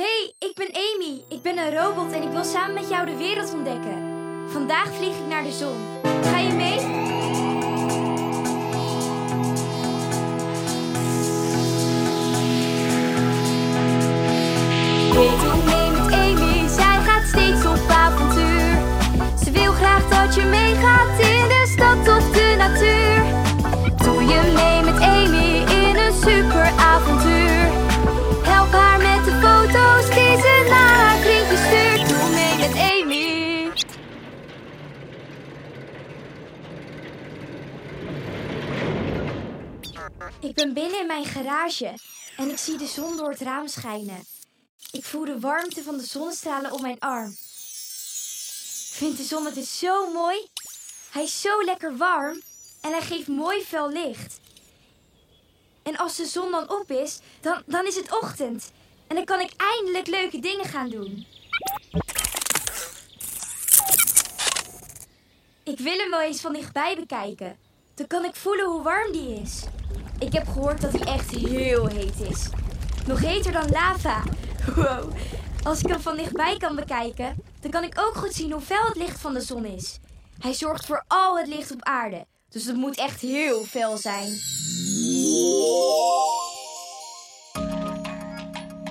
Hey, ik ben Amy. Ik ben een robot en ik wil samen met jou de wereld ontdekken. Vandaag vlieg ik naar de zon. Ga je mee? Mee Amy, zij gaat steeds op avontuur. Ze wil graag dat je meegaat in Ik ben binnen in mijn garage en ik zie de zon door het raam schijnen. Ik voel de warmte van de zonnestralen op mijn arm. Vindt de zon het is zo mooi? Hij is zo lekker warm en hij geeft mooi fel licht. En als de zon dan op is, dan, dan is het ochtend. En dan kan ik eindelijk leuke dingen gaan doen. Ik wil hem wel eens van dichtbij bekijken. Dan kan ik voelen hoe warm die is. Ik heb gehoord dat hij echt heel heet is. Nog heter dan lava. Als ik hem van dichtbij kan bekijken, dan kan ik ook goed zien hoe fel het licht van de zon is. Hij zorgt voor al het licht op aarde. Dus het moet echt heel fel zijn.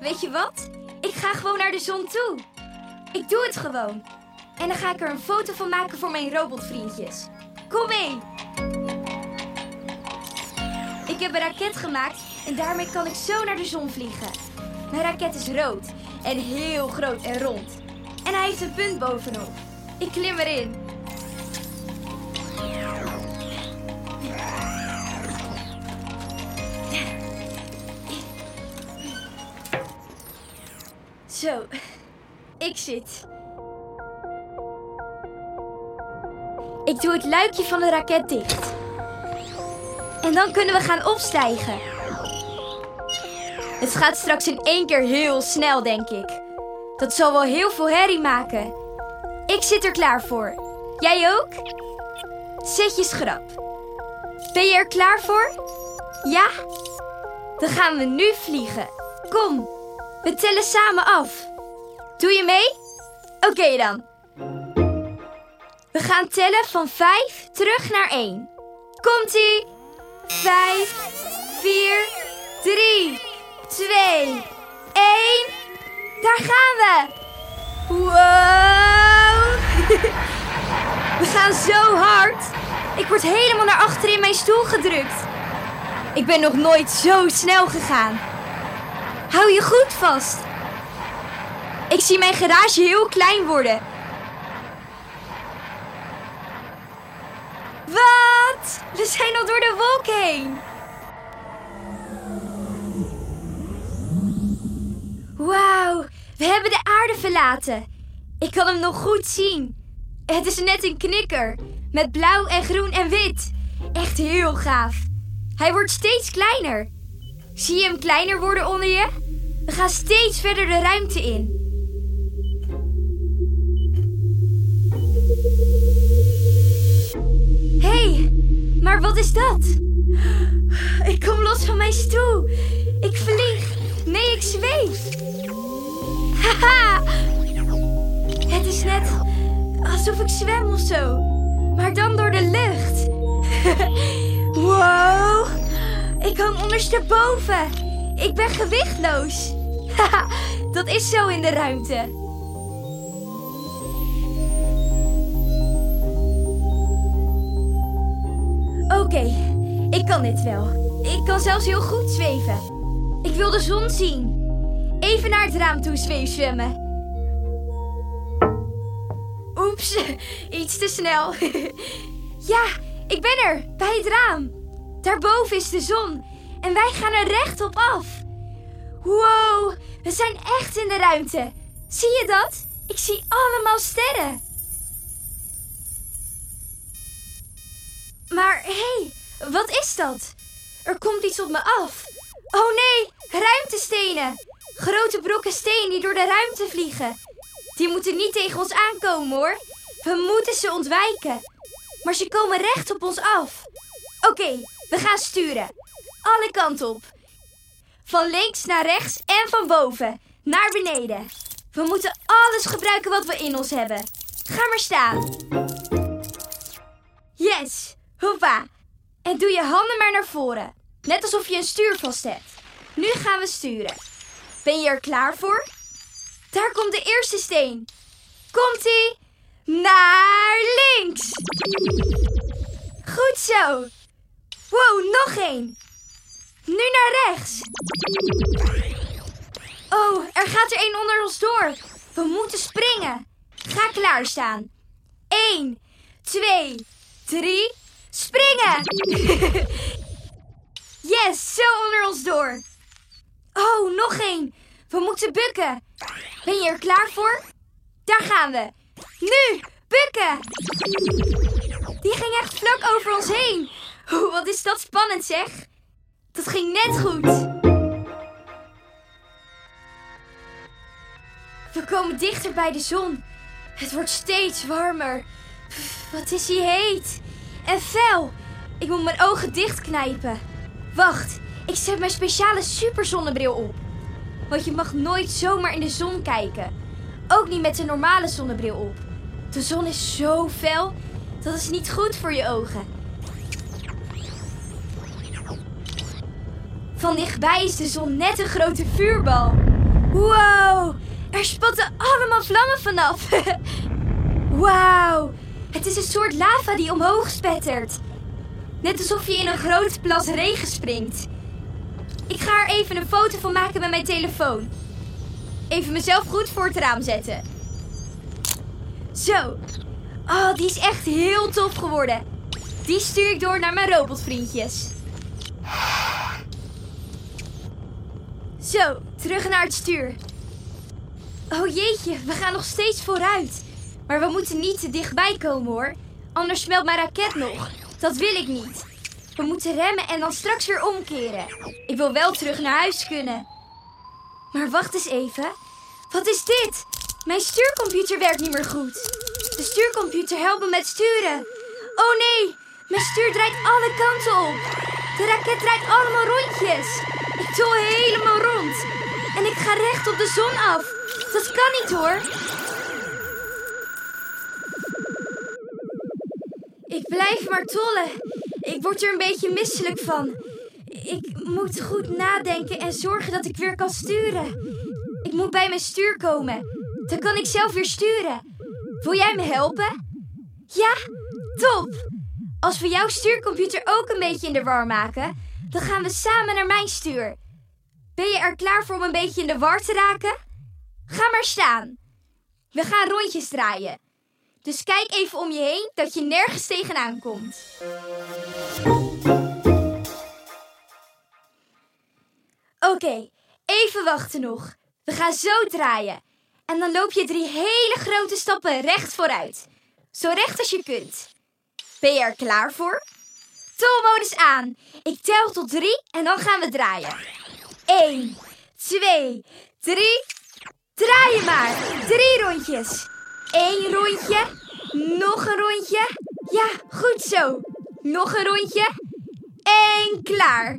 Weet je wat? Ik ga gewoon naar de zon toe. Ik doe het gewoon. En dan ga ik er een foto van maken voor mijn robotvriendjes. Kom mee! Heb een raket gemaakt en daarmee kan ik zo naar de zon vliegen. Mijn raket is rood en heel groot en rond. En hij heeft een punt bovenop. Ik klim erin. Zo, ik zit. Ik doe het luikje van de raket dicht. En dan kunnen we gaan opstijgen. Het gaat straks in één keer heel snel, denk ik. Dat zal wel heel veel herrie maken. Ik zit er klaar voor. Jij ook? Zet je schrap. Ben je er klaar voor? Ja? Dan gaan we nu vliegen. Kom, we tellen samen af. Doe je mee? Oké dan. We gaan tellen van 5 terug naar 1. Komt-ie! 5, 4, 3, 2, 1. Daar gaan we! Wow! We gaan zo hard. Ik word helemaal naar achter in mijn stoel gedrukt. Ik ben nog nooit zo snel gegaan. Hou je goed vast. Ik zie mijn garage heel klein worden. Wat? We zijn al door de wolk heen. Wauw, we hebben de aarde verlaten. Ik kan hem nog goed zien. Het is net een knikker. Met blauw en groen en wit. Echt heel gaaf. Hij wordt steeds kleiner. Zie je hem kleiner worden onder je? We gaan steeds verder de ruimte in. Is dat? Ik kom los van mijn stoel. Ik vlieg. Nee, ik zweef. Haha! Het is net alsof ik zwem of zo. Maar dan door de lucht. wow! Ik hang ondersteboven. Ik ben gewichtloos. Dat is zo in de ruimte. Oké, ik kan dit wel. Ik kan zelfs heel goed zweven. Ik wil de zon zien. Even naar het raam toe zweefzwemmen. Oeps, iets te snel. ja, ik ben er, bij het raam. Daarboven is de zon en wij gaan er recht op af. Wow, we zijn echt in de ruimte. Zie je dat? Ik zie allemaal sterren. Wat is dat? Er komt iets op me af. Oh nee, ruimtestenen. Grote brokken steen die door de ruimte vliegen. Die moeten niet tegen ons aankomen hoor. We moeten ze ontwijken. Maar ze komen recht op ons af. Oké, we gaan sturen. Alle kanten op. Van links naar rechts en van boven. naar beneden. We moeten alles gebruiken wat we in ons hebben. Ga maar staan. Yes, hoppa. En doe je handen maar naar voren. Net alsof je een stuur vast hebt. Nu gaan we sturen. Ben je er klaar voor? Daar komt de eerste steen. Komt-ie? Naar links. Goed zo. Wow, nog één. Nu naar rechts. Oh, er gaat er één onder ons door. We moeten springen. Ga klaarstaan. 1, 2, 3, springen! yes, zo onder ons door. Oh, nog één. We moeten bukken. Ben je er klaar voor? Daar gaan we. Nu, bukken! Die ging echt vlak over ons heen. Oeh, wat is dat spannend zeg. Dat ging net goed. We komen dichter bij de zon. Het wordt steeds warmer. Wat is hier heet. En fel. Ik moet mijn ogen dichtknijpen. Wacht, ik zet mijn speciale superzonnebril op. Want je mag nooit zomaar in de zon kijken. Ook niet met een normale zonnebril op. De zon is zo fel, dat is niet goed voor je ogen. Van dichtbij is de zon net een grote vuurbal. Wow, er spatten allemaal vlammen vanaf. Wauw, het is een soort lava die omhoog spettert. Net alsof je in een groot plas regen springt. Ik ga er even een foto van maken met mijn telefoon. Even mezelf goed voor het raam zetten. Zo. Oh, die is echt heel tof geworden. Die stuur ik door naar mijn robotvriendjes. Zo, terug naar het stuur. Oh jeetje, we gaan nog steeds vooruit. Maar we moeten niet te dichtbij komen hoor. Anders smelt mijn raket nog. Dat wil ik niet. We moeten remmen en dan straks weer omkeren. Ik wil wel terug naar huis kunnen. Maar wacht eens even. Wat is dit? Mijn stuurcomputer werkt niet meer goed. De stuurcomputer helpt me met sturen. Oh nee, mijn stuur draait alle kanten op. De raket draait allemaal rondjes. Ik tol helemaal rond. En ik ga recht op de zon af. Dat kan niet hoor. Ik blijf maar tollen. Ik word er een beetje misselijk van. Ik moet goed nadenken en zorgen dat ik weer kan sturen. Ik moet bij mijn stuur komen. Dan kan ik zelf weer sturen. Wil jij me helpen? Ja, top. Als we jouw stuurcomputer ook een beetje in de war maken, dan gaan we samen naar mijn stuur. Ben je er klaar voor om een beetje in de war te raken? Ga maar staan. We gaan rondjes draaien. Dus kijk even om je heen dat je nergens tegenaan komt. Oké, even wachten nog. We gaan zo draaien. En dan loop je drie hele grote stappen recht vooruit. Zo recht als je kunt. Ben je er klaar voor? Tolmodus aan. Ik tel tot drie en dan gaan we draaien. 1, 2, 3. Draai maar. Drie rondjes. Eén rondje. Nog een rondje. Ja, goed zo. Nog een rondje. En klaar.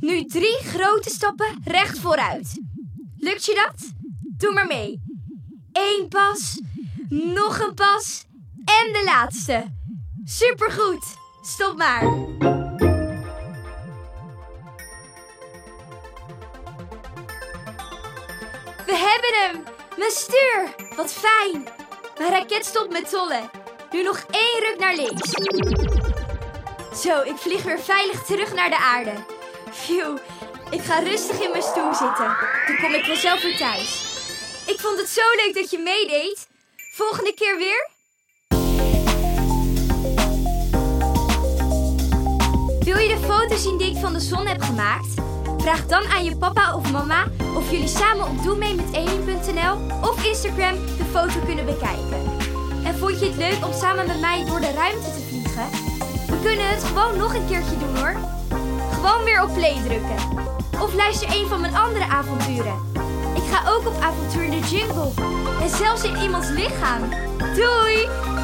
Nu drie grote stappen recht vooruit. Lukt je dat? Doe maar mee. Eén pas. Nog een pas. En de laatste. Supergoed. Stop maar. We hebben hem! Mijn stuur! Wat fijn! Mijn raket stopt met tollen. Nu nog één ruk naar links. Zo, ik vlieg weer veilig terug naar de aarde. Phew, ik ga rustig in mijn stoel zitten. Dan kom ik vanzelf weer thuis. Ik vond het zo leuk dat je meedeed. Volgende keer weer? Wil je de foto's zien die ik van de zon heb gemaakt? Vraag dan aan je papa of mama of jullie samen op Doe mee met Alien.nl of Instagram de foto kunnen bekijken. En vond je het leuk om samen met mij door de ruimte te vliegen? We kunnen het gewoon nog een keertje doen hoor. Gewoon weer op play drukken. Of luister een van mijn andere avonturen. Ik ga ook op avontuur in de jungle. En zelfs in iemands lichaam. Doei!